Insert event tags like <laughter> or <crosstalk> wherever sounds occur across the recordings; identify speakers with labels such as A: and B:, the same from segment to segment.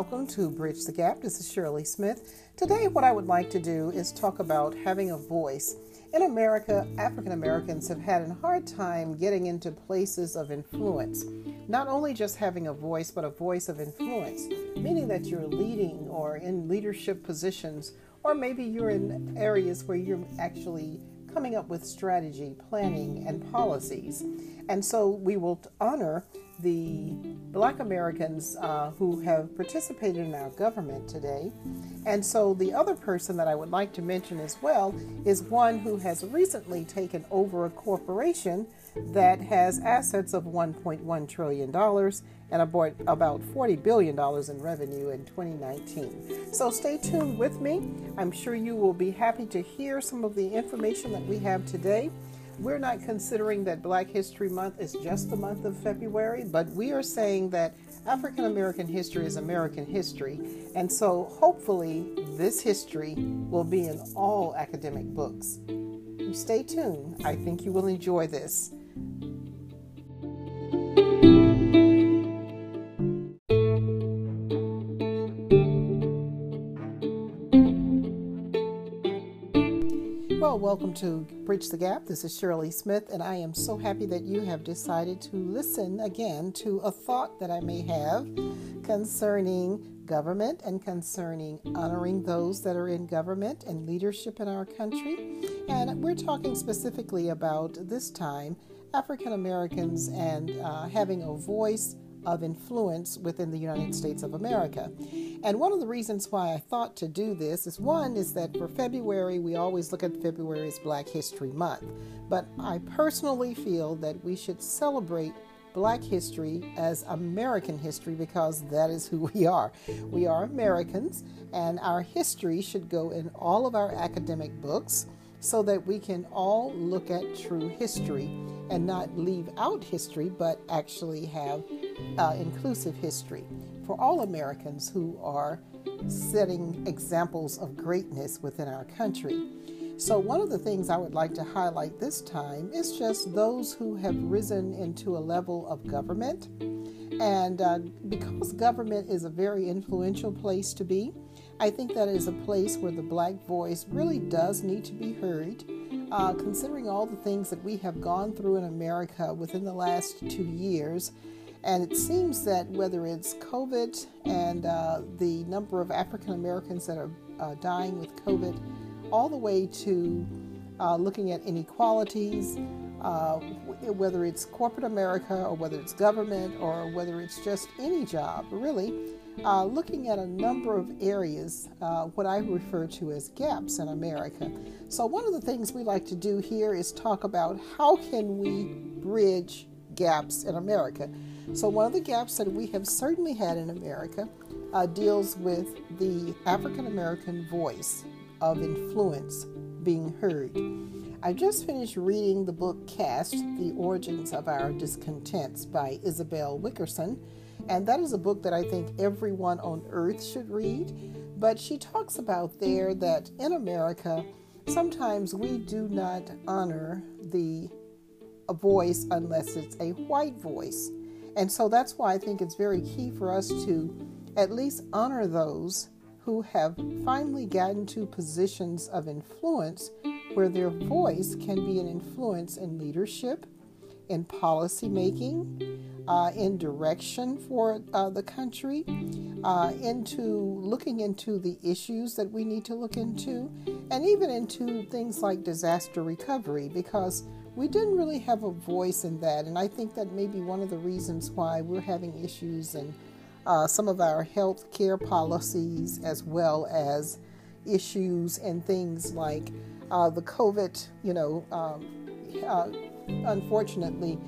A: welcome to Bridge the Gap. This is Shirley Smith. Today, what I would like to do is talk about having a voice. In America, African Americans have had a hard time getting into places of influence. Not only just having a voice, but a voice of influence, meaning that you're leading or in leadership positions, or maybe you're in areas where you're actually coming up with strategy, planning, and policies. And so we will honor the Black Americans uh, who have participated in our government today. And so the other person that I would like to mention as well is one who has recently taken over a corporation that has assets of $1.1 trillion and about, about $40 billion in revenue in 2019. So stay tuned with me. I'm sure you will be happy to hear some of the information that we have today. We're not considering that Black History Month is just the month of February, but we are saying that African American history is American history. And so hopefully this history will be in all academic books. Stay tuned. I think you will enjoy this. Welcome to Bridge the Gap. This is Shirley Smith, and I am so happy that you have decided to listen again to a thought that I may have concerning government and concerning honoring those that are in government and leadership in our country. And we're talking specifically about this time African Americans and uh, having a voice of influence within the United States of America. And one of the reasons why I thought to do this is one is that for February, we always look at February as Black History Month. But I personally feel that we should celebrate Black history as American history because that is who we are. We are Americans, and our history should go in all of our academic books so that we can all look at true history and not leave out history, but actually have uh, inclusive history for all Americans who are setting examples of greatness within our country. So, one of the things I would like to highlight this time is just those who have risen into a level of government. And uh, because government is a very influential place to be, I think that is a place where the black voice really does need to be heard. Uh, considering all the things that we have gone through in America within the last two years, and it seems that whether it's COVID and uh, the number of African Americans that are uh, dying with COVID, all the way to uh, looking at inequalities, uh, whether it's corporate America or whether it's government or whether it's just any job, really, uh, looking at a number of areas, uh, what I refer to as gaps in America. So one of the things we like to do here is talk about how can we bridge gaps in America. So one of the gaps that we have certainly had in America uh, deals with the African American voice of influence being heard. I just finished reading the book Caste The Origins of Our Discontents by Isabel Wilkerson. And that is a book that I think everyone on earth should read. But she talks about there that in America, sometimes we do not honor the voice unless it's a white voice. And so that's why I think it's very key for us to at least honor those who have finally gotten to positions of influence where their voice can be an influence in leadership, in policy making, uh, in direction for uh, the country, uh, into looking into the issues that we need to look into, and even into things like disaster recovery, because we didn't really have a voice in that. And I think that may be one of the reasons why we're having issues in uh, some of our health care policies, as well as issues and things like uh, the COVID, you know, um, uh, unfortunately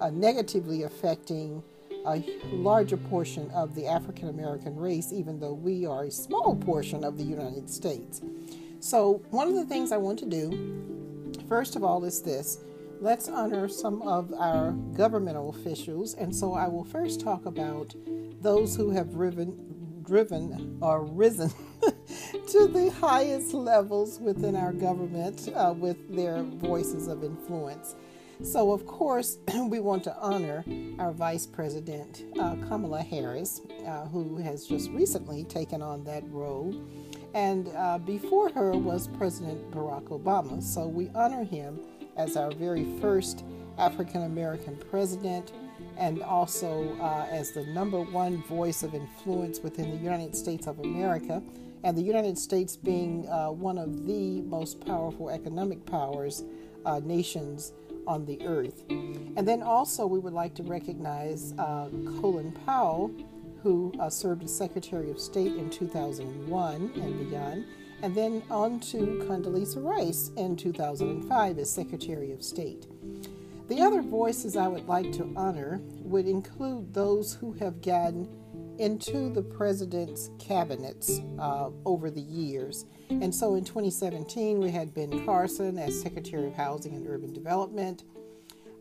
A: uh, negatively affecting a larger portion of the African American race, even though we are a small portion of the United States. So, one of the things I want to do, first of all, is this let's honor some of our governmental officials. And so, I will first talk about those who have driven, driven or risen <laughs> to the highest levels within our government uh, with their voices of influence. So, of course, <clears throat> we want to honor our Vice President, uh, Kamala Harris, uh, who has just recently taken on that role. And uh, before her was President Barack Obama. So, we honor him as our very first African American president and also uh, as the number one voice of influence within the United States of America. And the United States being uh, one of the most powerful economic powers, uh, nations on the earth. And then also, we would like to recognize uh, Colin Powell, who uh, served as Secretary of State in 2001 and beyond, and then on to Condoleezza Rice in 2005 as Secretary of State. The other voices I would like to honor would include those who have gotten into the president's cabinets uh, over the years. And so in 2017, we had Ben Carson as Secretary of Housing and Urban Development.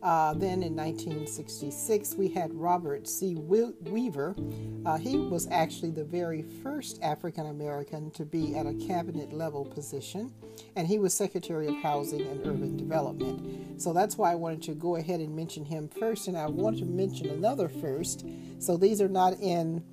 A: Uh, then in 1966, we had Robert C. Weaver. Uh, he was actually the very first African American to be at a cabinet level position, and he was Secretary of Housing and Urban Development. So that's why I wanted to go ahead and mention him first, and I want to mention another first. So these are not in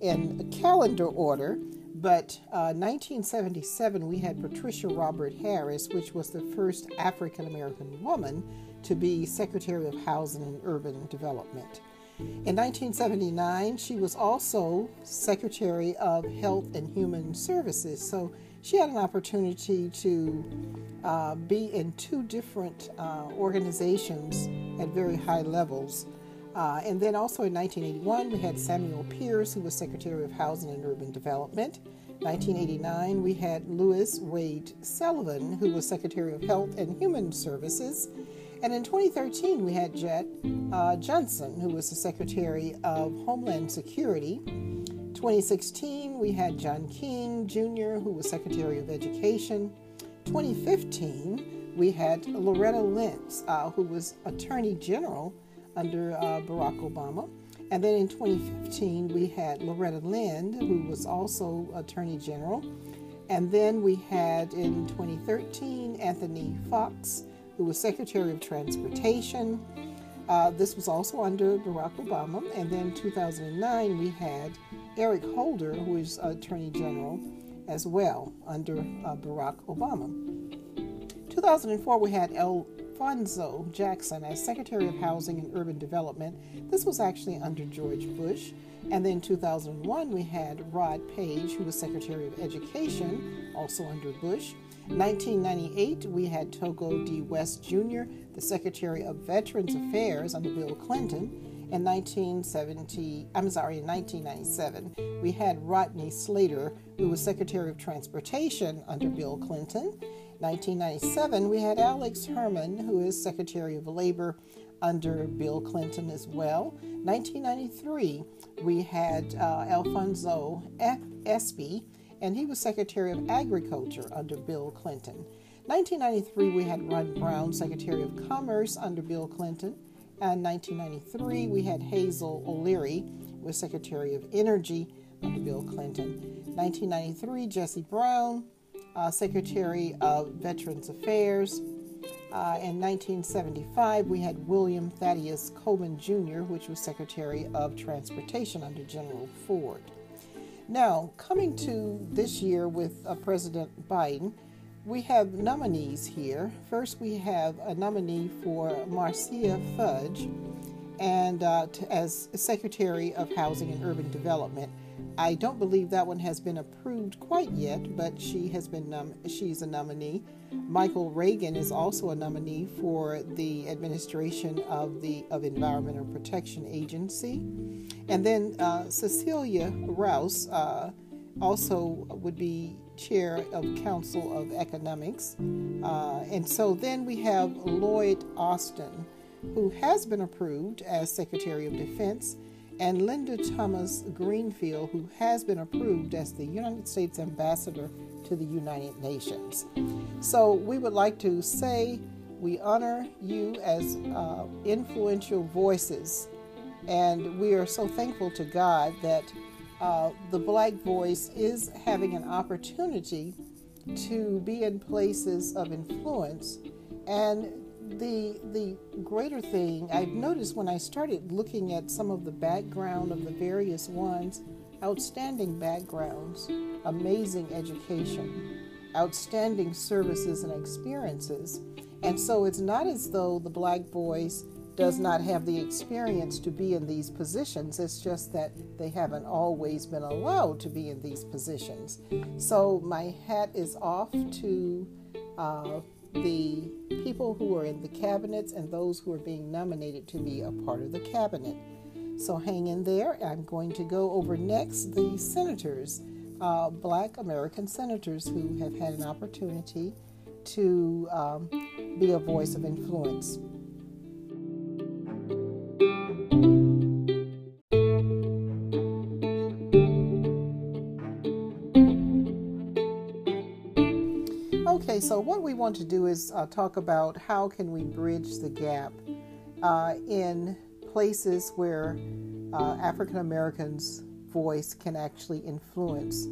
A: in calendar order. But uh, 1977, we had Patricia Robert Harris, which was the first African American woman to be Secretary of Housing and Urban Development. In 1979, she was also Secretary of Health and Human Services. So she had an opportunity to uh, be in two different uh, organizations at very high levels. Uh, and then also in 1981, we had Samuel Pierce, who was Secretary of Housing and Urban Development. 1989, we had Louis Wade Sullivan, who was Secretary of Health and Human Services. And in 2013, we had Jett uh, Johnson, who was the Secretary of Homeland Security. 2016, we had John King Jr., who was Secretary of Education. 2015, we had Loretta Lynch, uh, who was Attorney General under uh, Barack Obama. And then in 2015, we had Loretta Lynn, who was also Attorney General. And then we had in 2013 Anthony Foxx, who was Secretary of Transportation. Uh, this was also under Barack Obama. And then 2009, we had Eric Holder, who is Attorney General as well under uh, Barack Obama. 2004, we had El Alphonso Jackson as Secretary of Housing and Urban Development. This was actually under George Bush. And then 2001, we had Rod Paige, who was Secretary of Education, also under Bush. 1998, we had Togo D. West Jr., the Secretary of Veterans Affairs under Bill Clinton. In 1970, I'm sorry, in 1997, we had Rodney Slater, who was Secretary of Transportation under Bill Clinton. 1997, we had Alex Herman, who is Secretary of Labor under Bill Clinton as well. 1993, we had uh, Alfonso F. Espy, and he was Secretary of Agriculture under Bill Clinton. 1993, we had Ron Brown, Secretary of Commerce under Bill Clinton. And 1993, we had Hazel O'Leary, was Secretary of Energy under Bill Clinton. 1993, Jesse Brown, uh, Secretary of Veterans Affairs. Uh, in 1975, we had William Thaddeus Coleman Jr., which was Secretary of Transportation under Gerald Ford. Now, coming to this year with uh, President Biden, we have nominees here. First, we have a nominee for Marcia Fudge, and uh, to, as Secretary of Housing and Urban Development. I don't believe that one has been approved quite yet, but she has been nom- she's a nominee. Michael Regan is also a nominee for the administration of the of Environmental Protection Agency, and then uh, Cecilia Rouse uh, also would be chair of Council of Economics, uh, and so then we have Lloyd Austin, who has been approved as Secretary of Defense and Linda Thomas Greenfield, who has been approved as the United States Ambassador to the United Nations. So we would like to say we honor you as uh, influential voices, and we are so thankful to God that uh, the Black voice is having an opportunity to be in places of influence and the the greater thing I've noticed when I started looking at some of the background of the various ones, outstanding backgrounds, amazing education, outstanding services and experiences. And so it's not as though the black voice does not have the experience to be in these positions. It's just that they haven't always been allowed to be in these positions. So my hat is off to uh, the people who are in the cabinets and those who are being nominated to be a part of the cabinet. So hang in there. I'm going to go over next the senators, uh, black American senators who have had an opportunity to um, be a voice of influence. So what we want to do is uh, talk about how can we bridge the gap uh, in places where uh, African Americans' voice can actually influence,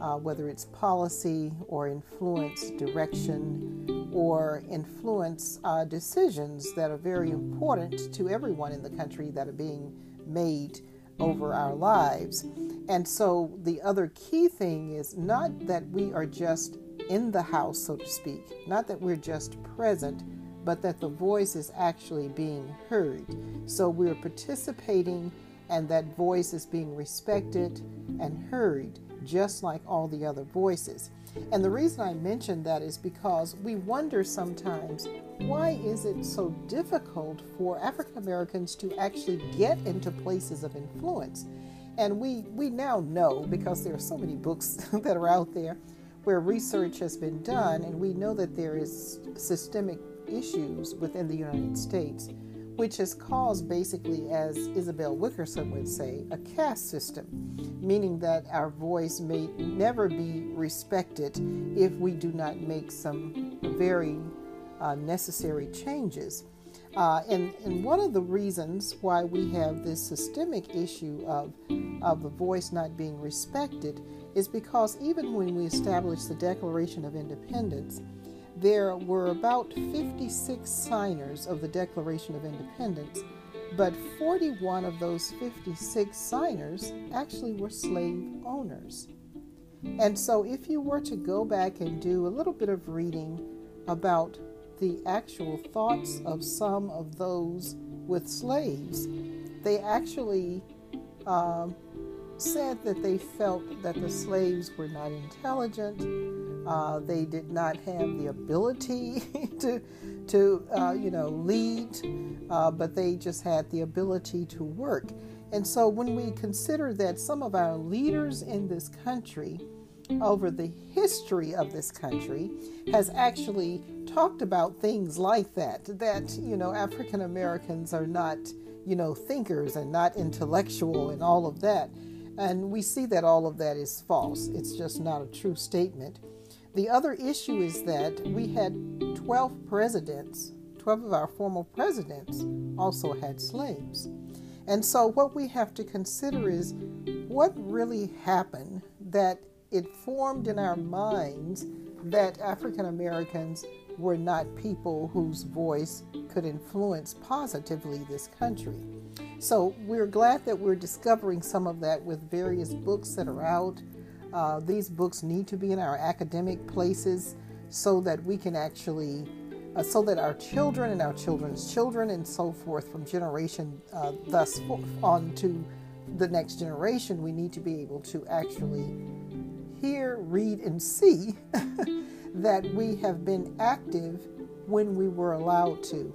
A: uh, whether it's policy or influence direction or influence uh, decisions that are very important to everyone in the country that are being made over our lives. And so the other key thing is not that we are just in the house, so to speak, not that we're just present, but that the voice is actually being heard. So we're participating, and that voice is being respected and heard, just like all the other voices. And the reason I mention that is because we wonder sometimes why is it so difficult for African Americans to actually get into places of influence? And we, we now know because there are so many books <laughs> that are out there where research has been done, and we know that there is systemic issues within the United States, which has caused basically, as Isabel Wilkerson would say, a caste system, meaning that our voice may never be respected if we do not make some very uh, necessary changes. Uh, and, and one of the reasons why we have this systemic issue of, of the voice not being respected is because even when we established the Declaration of Independence, there were about 56 signers of the Declaration of Independence, but 41 of those 56 signers actually were slave owners. And so, if you were to go back and do a little bit of reading about the actual thoughts of some of those with slaves, they actually um, said that they felt that the slaves were not intelligent. Uh, they did not have the ability <laughs> to, to uh, you know, lead, uh, but they just had the ability to work. And so, when we consider that some of our leaders in this country, over the history of this country, has actually talked about things like that. That you know, African Americans are not, you know, thinkers and not intellectual and all of that. And we see that all of that is false. It's just not a true statement. The other issue is that we had 12 presidents, 12 of our former presidents also had slaves. And so, what we have to consider is what really happened that it formed in our minds that African Americans were not people whose voice could influence positively this country. So we're glad that we're discovering some of that with various books that are out. Uh, these books need to be in our academic places so that we can actually, uh, so that our children and our children's children and so forth from generation uh, thus on to the next generation, we need to be able to actually hear, read, and see <laughs> that we have been active when we were allowed to.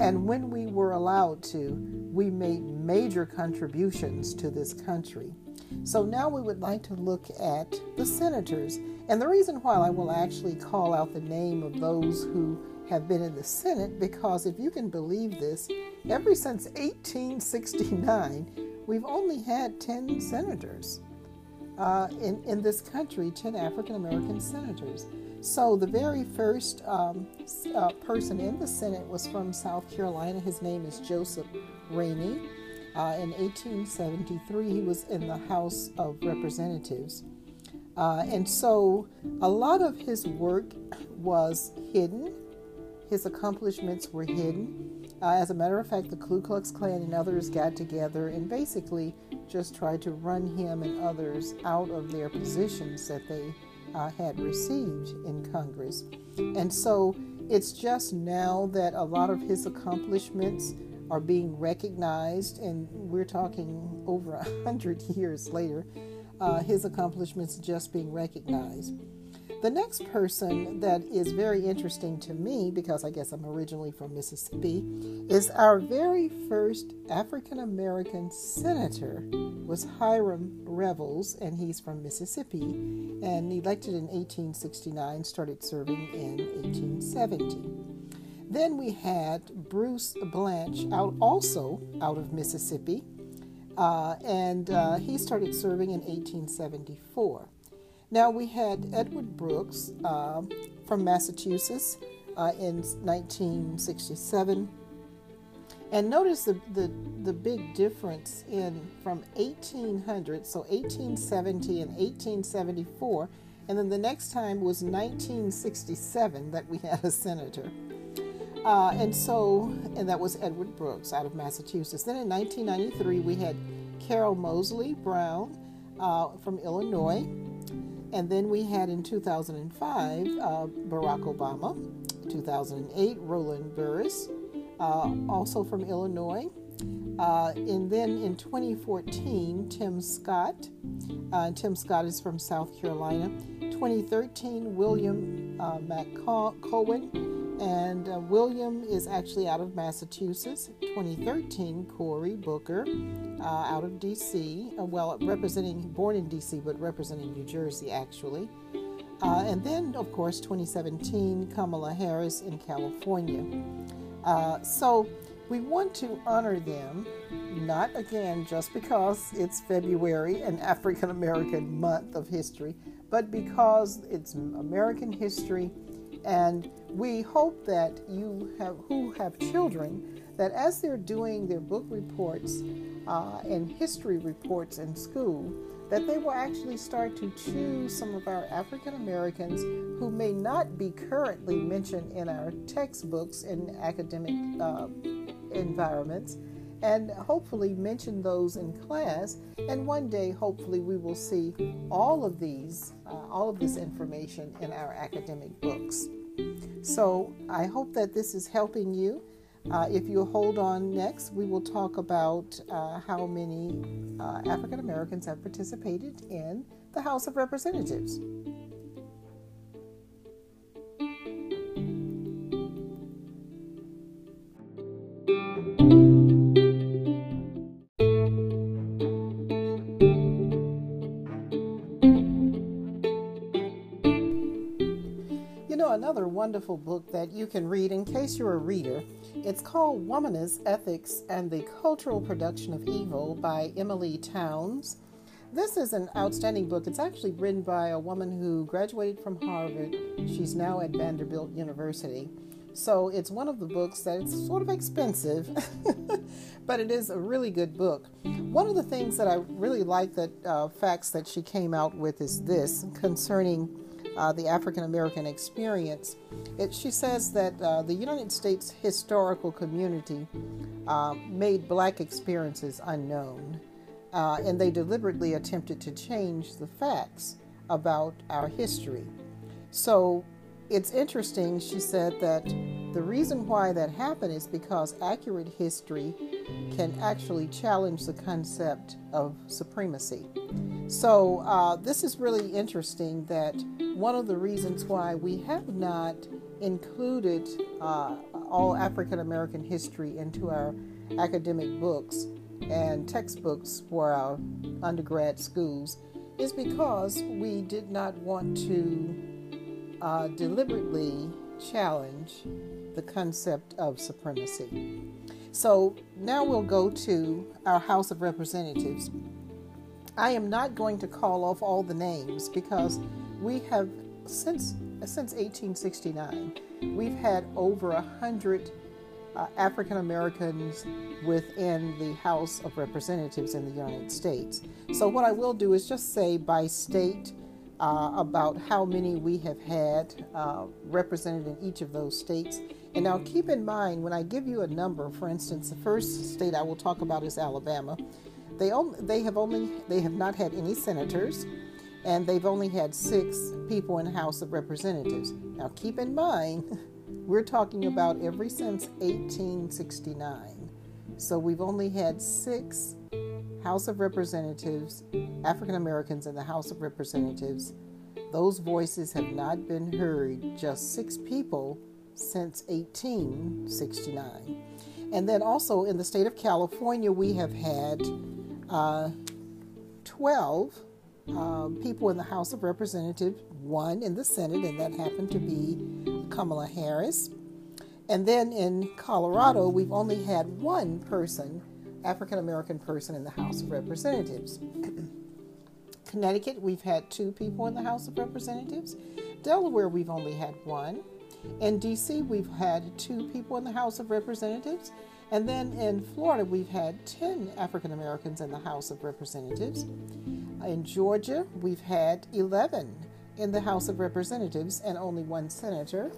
A: And when we were allowed to, we made major contributions to this country. So now we would like to look at the senators. And the reason why I will actually call out the name of those who have been in the Senate, because if you can believe this, ever since 1869, we've only had 10 senators uh, in, in this country, 10 African American senators. So the very first um, uh, person in the Senate was from South Carolina. His name is Joseph Rainey. Uh, in 1873, he was in the House of Representatives. Uh, and so a lot of his work was hidden. his accomplishments were hidden. Uh, as a matter of fact, the Ku Klux Klan and others got together and basically just tried to run him and others out of their positions that they uh, had received in Congress. And so it's just now that a lot of his accomplishments are being recognized, and we're talking over a hundred <laughs> years later, uh, his accomplishments just being recognized. The next person that is very interesting to me, because I guess I'm originally from Mississippi, is our very first African American senator was Hiram Revels, and he's from Mississippi, and elected in 1869, started serving in 1870. Then we had Bruce Blanche, out also out of Mississippi, uh, and uh, he started serving in 1874. Now we had Edward Brooks uh, from Massachusetts uh, in 1967. And notice the, the, the big difference in from 1800, so 1870 and 1874, and then the next time was 1967 that we <laughs> had a senator. Uh, and so, and that was Edward Brooks out of Massachusetts. Then in 1993, we had Carol Moseley Braun uh, from Illinois. And then we had in 2005 uh, Barack Obama, 2008 Roland Burris, uh, also from Illinois. Uh, and then in 2014, Tim Scott. Uh, Tim Scott is from South Carolina. 2013, William uh, Mo Cowan. And uh, William is actually out of Massachusetts. 2013, Cory Booker uh, out of D.C. Uh, well, representing, born in D.C., but representing New Jersey, actually. Uh, and then, of course, 2017, Kamala Harris in California. Uh, so we want to honor them, not again just because it's February, an African American month of history, but because it's American history and we hope that you have who have children that as they're doing their book reports uh, and history reports in school, that they will actually start to choose some of our African Americans who may not be currently mentioned in our textbooks in academic uh, environments and hopefully mention those in class. And one day, hopefully, we will see all of these, uh, all of this information in our academic books. So I hope that this is helping you. Uh, if you hold on next, we will talk about uh, how many uh, African Americans have participated in the House of Representatives. Another wonderful book that you can read in case you're a reader. It's called Womanist Ethics and the Cultural Production of Evil by Emilie Townes. This is an outstanding book. It's actually written by a woman who graduated from Harvard. She's now at Vanderbilt University. So it's one of the books that it's sort of expensive, <laughs> but it is a really good book. One of the things that I really like that uh, facts that she came out with is this concerning uh, the African American experience, it, she says that uh, the United States historical community uh, made black experiences unknown, uh, and they deliberately attempted to change the facts about our history. So it's interesting, she said, that the reason why that happened is because accurate history can actually challenge the concept of supremacy. So, uh, this is really interesting that one of the reasons why we have not included uh, all African American history into our academic books and textbooks for our undergrad schools is because we did not want to uh, deliberately challenge the concept of supremacy. So now we'll go to our House of Representatives. I am not going to call off all the names because we have since since 1869 we've had over a hundred uh, African Americans within the House of Representatives in the United States. So what I will do is just say by state uh, about how many we have had uh, represented in each of those states, And now keep in mind when I give you a number, for instance, the first state I will talk about is Alabama. They only, they have only they have not had any senators, and they've only had six people in House of Representatives. Now keep in mind, <laughs> we're talking about ever since 1869. So we've only had six House of Representatives, African Americans in the House of Representatives. Those voices have not been heard, just six people since 1869. And then also in the state of California, we have had uh, 12 uh, people in the House of Representatives, one in the Senate, and that happened to be Kamala Harris. And then in Colorado, we've only had one person, African American person, in the House of Representatives. <clears throat> Connecticut, we've had two people in the House of Representatives. Delaware, we've only had one. In DC, we've had two people in the House of Representatives. And then in Florida, we've had 10 African Americans in the House of Representatives. In Georgia, we've had 11 in the House of Representatives and only one senator.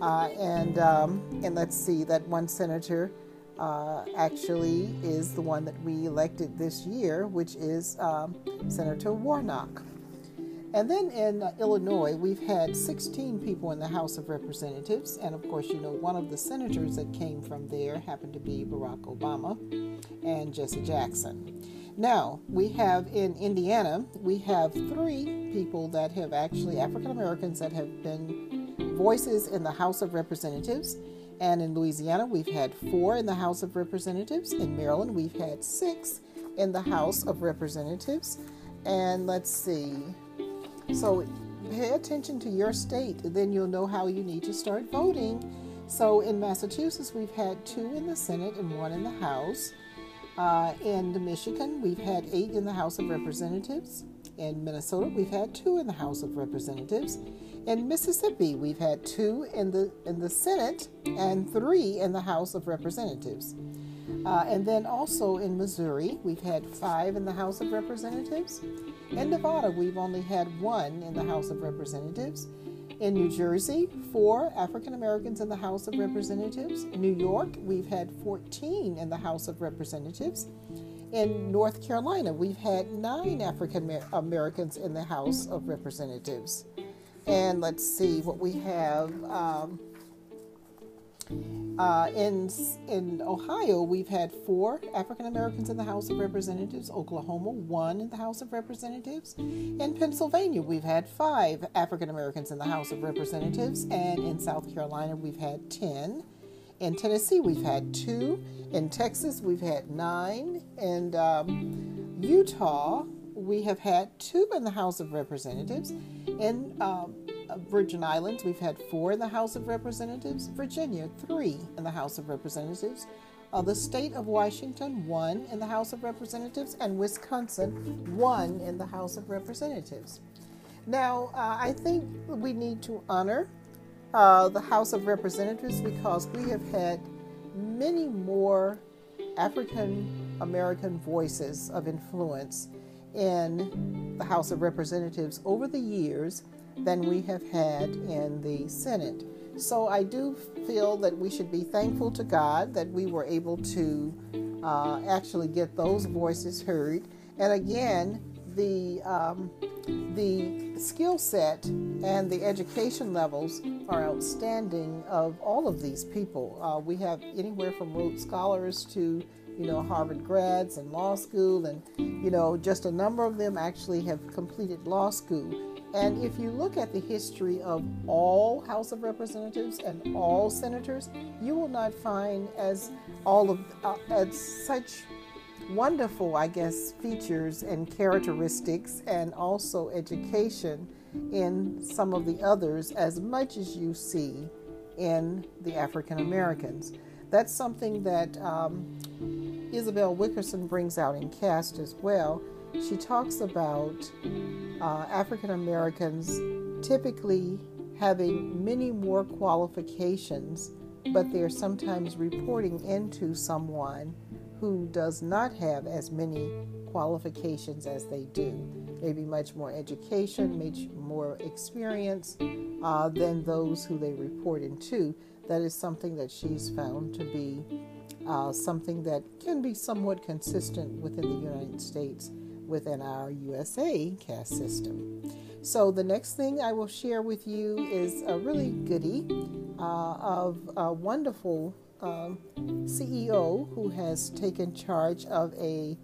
A: Uh, and um, and let's see, that one senator uh, actually is the one that we elected this year, which is um, Senator Warnock. And then in uh, Illinois, we've had 16 people in the House of Representatives. And of course, you know, one of the senators that came from there happened to be Barack Obama and Jesse Jackson. Now, we have in Indiana, we have three people that have actually, African Americans that have been voices in the House of Representatives. And in Louisiana, we've had four in the House of Representatives. In Maryland, we've had six in the House of Representatives. And let's see, so pay attention to your state, then you'll know how you need to start voting. So in Massachusetts, we've had two in the Senate and one in the House. Uh, in Michigan, we've had eight in the House of Representatives. In Minnesota, we've had two in the House of Representatives. In Mississippi, we've had two in the in the Senate and three in the House of Representatives. Uh, and then also in Missouri, we've had five in the House of Representatives. In Nevada, we've only had one in the House of Representatives. In New Jersey, four African Americans in the House of Representatives. In New York, we've had 14 in the House of Representatives. In North Carolina, we've had nine African Americans in the House of Representatives. And let's see what we have. Um, uh, in in Ohio, we've had four African Americans in the House of Representatives. Oklahoma, one in the House of Representatives. In Pennsylvania, we've had five African Americans in the House of Representatives, and in South Carolina, we've had ten. In Tennessee, we've had two. In Texas, we've had nine. And um, Utah, we have had two in the House of Representatives. In um, Virgin Islands, we've had four in the House of Representatives. Virginia, three in the House of Representatives. Uh, the state of Washington, one in the House of Representatives. And Wisconsin, one in the House of Representatives. Now, uh, I think we need to honor uh, the House of Representatives because we have had many more African American voices of influence in the House of Representatives over the years than we have had in the Senate. So I do feel that we should be thankful to God that we were able to uh, actually get those voices heard. And again, the um, the skill set and the education levels are outstanding of all of these people. Uh, we have anywhere from Rhodes Scholars to you know Harvard grads and law school, and you know just a number of them actually have completed law school. And if you look at the history of all House of Representatives and all senators, you will not find as all of uh, as such wonderful, I guess, features and characteristics and also education in some of the others as much as you see in the African Americans. That's something that um, Isabel Wilkerson brings out in Caste as well she talks about uh, African Americans typically having many more qualifications, but they're sometimes reporting into someone who does not have as many qualifications as they do. Maybe much more education, much more experience uh, than those who they report into. that is something that she's found to be uh, something that can be somewhat consistent within the United States within our USA caste system. So, the next thing I will share with you is a really goody uh, of a wonderful um, CEO who has taken charge of a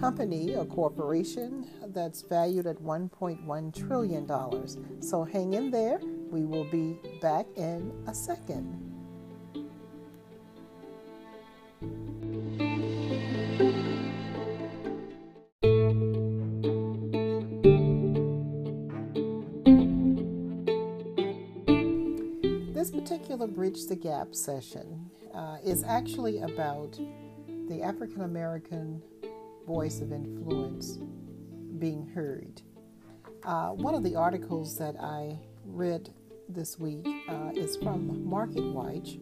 A: company, a corporation that's valued at $1.1 trillion. So, hang in there. We will be back in a second. Particular Bridge the Gap session uh, is actually about the African American voice of influence being heard. Uh, one of the articles that I read this week uh, is from MarketWatch.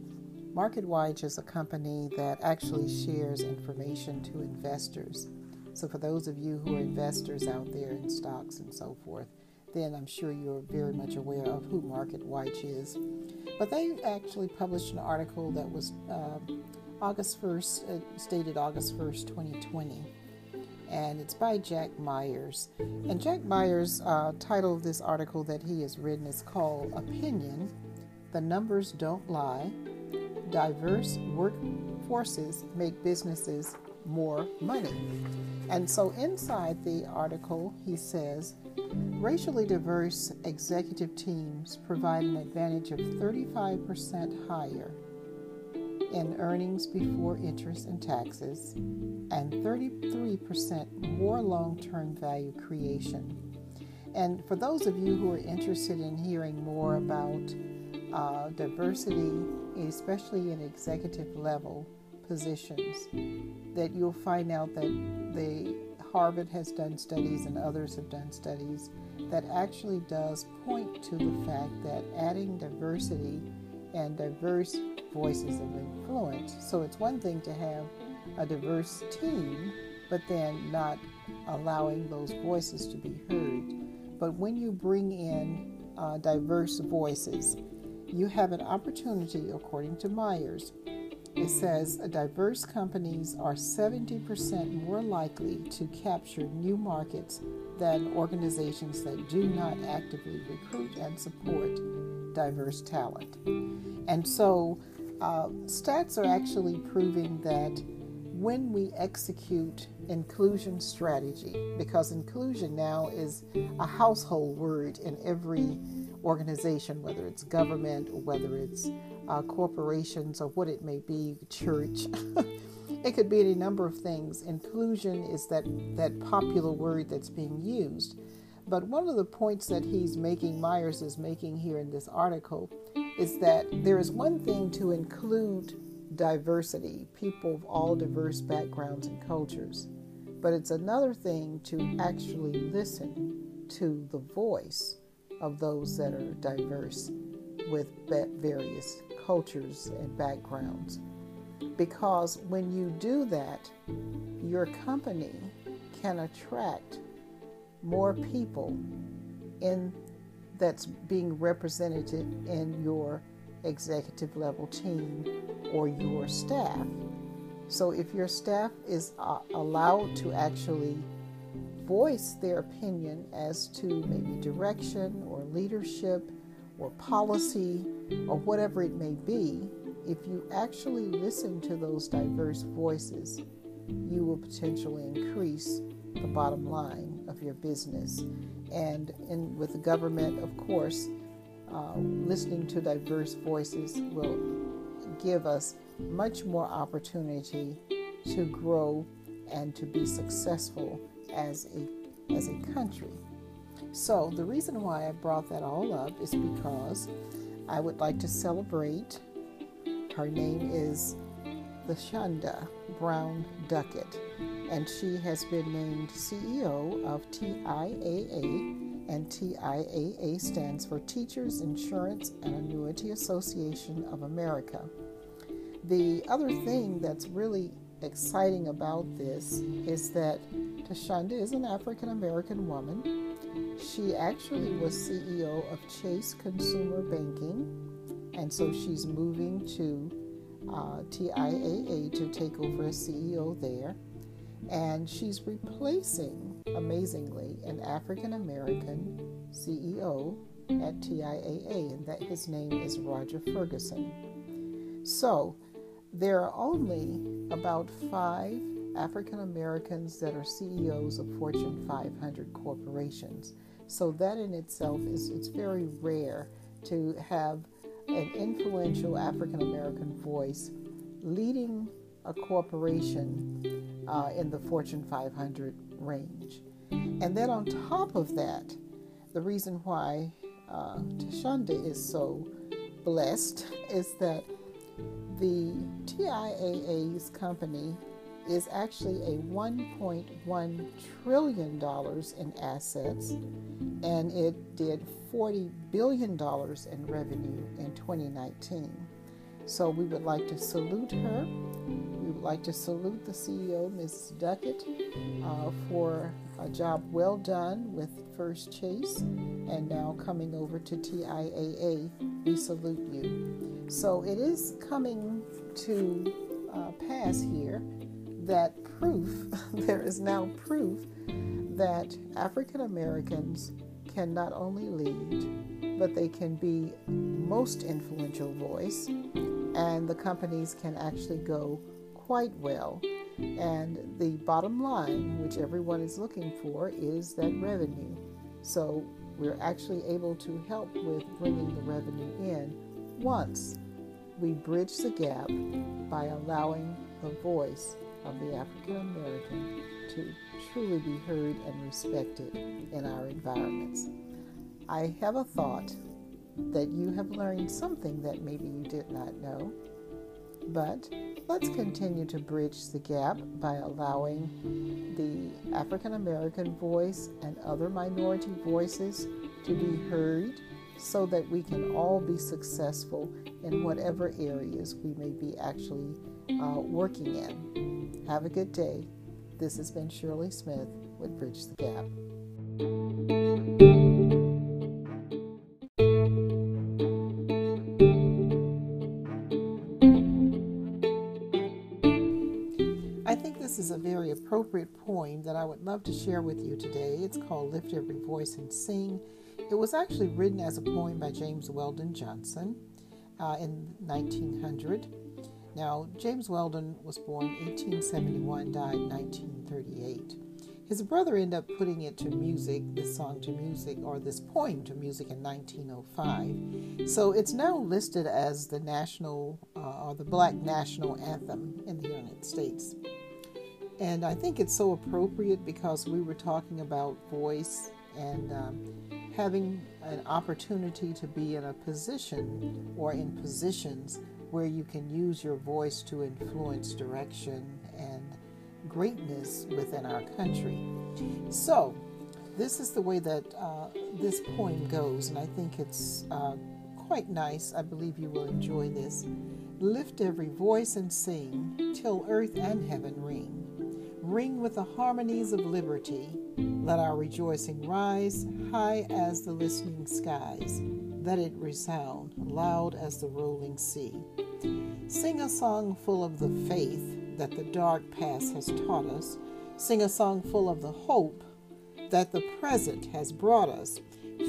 A: MarketWatch is a company that actually shares information to investors. So, for those of you who are investors out there in stocks and so forth, then I'm sure you're very much aware of who MarketWatch is. But they actually published an article that was uh, August 1st, uh, stated August 1st, 2020. And it's by Jack Myers. And Jack Myers' uh, title of this article that he has written is called Opinion The Numbers Don't Lie. Diverse Workforces Make Businesses More Money. And so inside the article, he says, Racially diverse executive teams provide an advantage of 35% higher in earnings before interest and taxes and 33% more long term value creation. And for those of you who are interested in hearing more about uh, diversity, especially in executive level positions, that you'll find out that the Harvard has done studies and others have done studies that actually does point to the fact that adding diversity and diverse voices of influence. So it's one thing to have a diverse team, but then not allowing those voices to be heard. But when you bring in uh, diverse voices, you have an opportunity, according to Myers, it says diverse companies are 70% more likely to capture new markets than organizations that do not actively recruit and support diverse talent. And so, uh, stats are actually proving that when we execute inclusion strategy, because inclusion now is a household word in every organization, whether it's government or whether it's uh, corporations or what it may be, church. <laughs> it could be any number of things. Inclusion is that, that popular word that's being used. But one of the points that he's making, Myers is making here in this article, is that there is one thing to include diversity, people of all diverse backgrounds and cultures, but it's another thing to actually listen to the voice of those that are diverse with various cultures and backgrounds. Because when you do that, your company can attract more people in that's being represented in your executive level team or your staff. So if your staff is uh, allowed to actually voice their opinion as to maybe direction or leadership or policy or whatever it may be, if you actually listen to those diverse voices, you will potentially increase the bottom line of your business. And in, with the government, of course, uh, listening to diverse voices will give us much more opportunity to grow and to be successful as a, as a country. So, the reason why I brought that all up is because I would like to celebrate. Her name is Thasunda Brown Duckett, and she has been named CEO of TIAA, and TIAA stands for Teachers Insurance and Annuity Association of America. The other thing that's really exciting about this is that Thasunda is an African American woman. She actually was CEO of Chase Consumer Banking, and so she's moving to uh, TIAA to take over as CEO there. And she's replacing, amazingly, an African American CEO at TIAA, and that his name is Roger Ferguson. So there are only about five African Americans that are CEOs of Fortune 500 corporations. So that in itself is it's very rare to have an influential African American voice leading a corporation uh, in the Fortune 500 range. And then on top of that, the reason why uh, Thasunda is so blessed is that the TIAA's company is actually a $1.1 trillion in assets, and it did $40 billion in revenue in 2019. So we would like to salute her. We would like to salute the CEO, Ms. Duckett, uh, for a job well done with First Chase and now coming over to TIAA. We salute you. So it is coming to uh, pass here that proof, <laughs> there is now proof that African Americans can not only lead, but they can be most influential voice, and the companies can actually go quite well. And the bottom line, which everyone is looking for, is that revenue. So we're actually able to help with bringing the revenue in once we bridge the gap by allowing the voice of the African American to truly be heard and respected in our environments. I have a thought that you have learned something that maybe you did not know, but let's continue to bridge the gap by allowing the African American voice and other minority voices to be heard so that we can all be successful in whatever areas we may be actually uh, working in. Have a good day. This has been Shirley Smith with Bridge the Gap. I think this is a very appropriate poem that I would love to share with you today. It's called Lift Every Voice and Sing. It was actually written as a poem by James Weldon Johnson uh, in 1900. Now, James Weldon was born 1871, died 1938. His brother ended up putting it to music, this song to music, or this poem to music in 1905. So it's now listed as the national uh, or the black national anthem in the United States. And I think it's so appropriate because we were talking about voice and um, having an opportunity to be in a position or in positions where you can use your voice to influence direction and greatness within our country. So, this is the way that uh, this poem goes, and I think it's uh, quite nice. I believe you will enjoy this. Lift every voice and sing till earth and heaven ring. Ring with the harmonies of liberty let our rejoicing rise high as the listening skies. Let it resound loud as the rolling sea. Sing a song full of the faith that the dark past has taught us. Sing a song full of the hope that the present has brought us.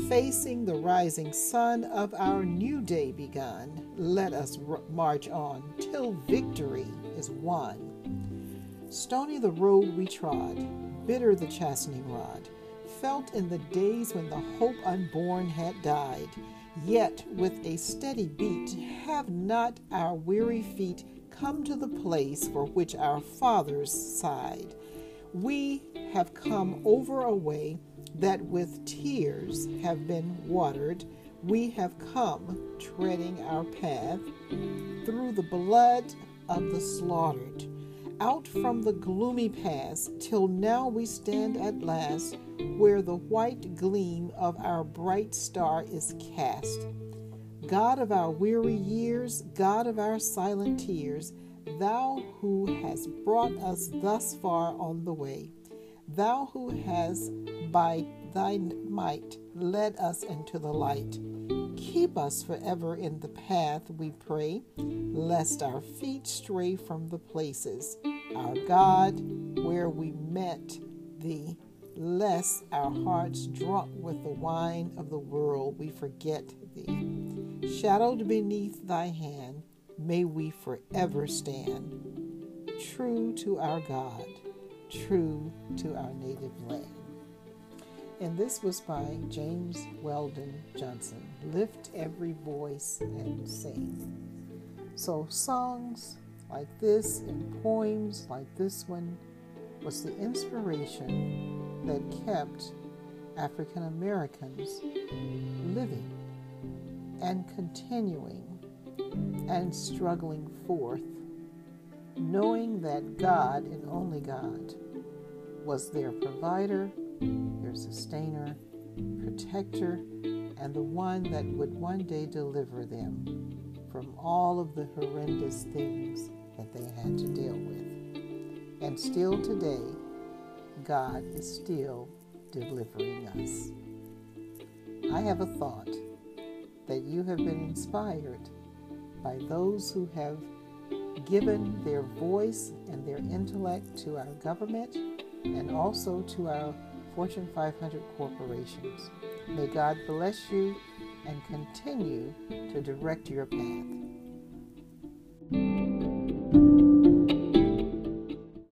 A: Facing the rising sun of our new day begun, let us r- march on till victory is won. Stony the road we trod, bitter the chastening rod, felt in the days when the hope unborn had died. Yet with a steady beat have not our weary feet come to the place for which our fathers sighed. We have come over a way that with tears have been watered. We have come treading our path through the blood of the slaughtered out from the gloomy past till now we stand at last where the white gleam of our bright star is cast. God of our weary years, God of our silent tears, Thou who hast brought us thus far on the way, Thou who hast by thy might led us into the light, Keep us forever in the path, we pray, lest our feet stray from the places, our God, where we met thee, lest our hearts drunk with the wine of the world we forget thee. Shadowed beneath thy hand, may we forever stand, true to our God, true to our native land. And this was by James Weldon Johnson. Lift every voice and sing. So, songs like this and poems like this one was the inspiration that kept African Americans living and continuing and struggling forth, knowing that God and only God was their provider, their sustainer, protector, and the one that would one day deliver them from all of the horrendous things that they had to deal with. And still today, God is still delivering us. I have a thought that you have been inspired by those who have given their voice and their intellect to our government and also to our Fortune 500 corporations. May God bless you and continue to direct your path.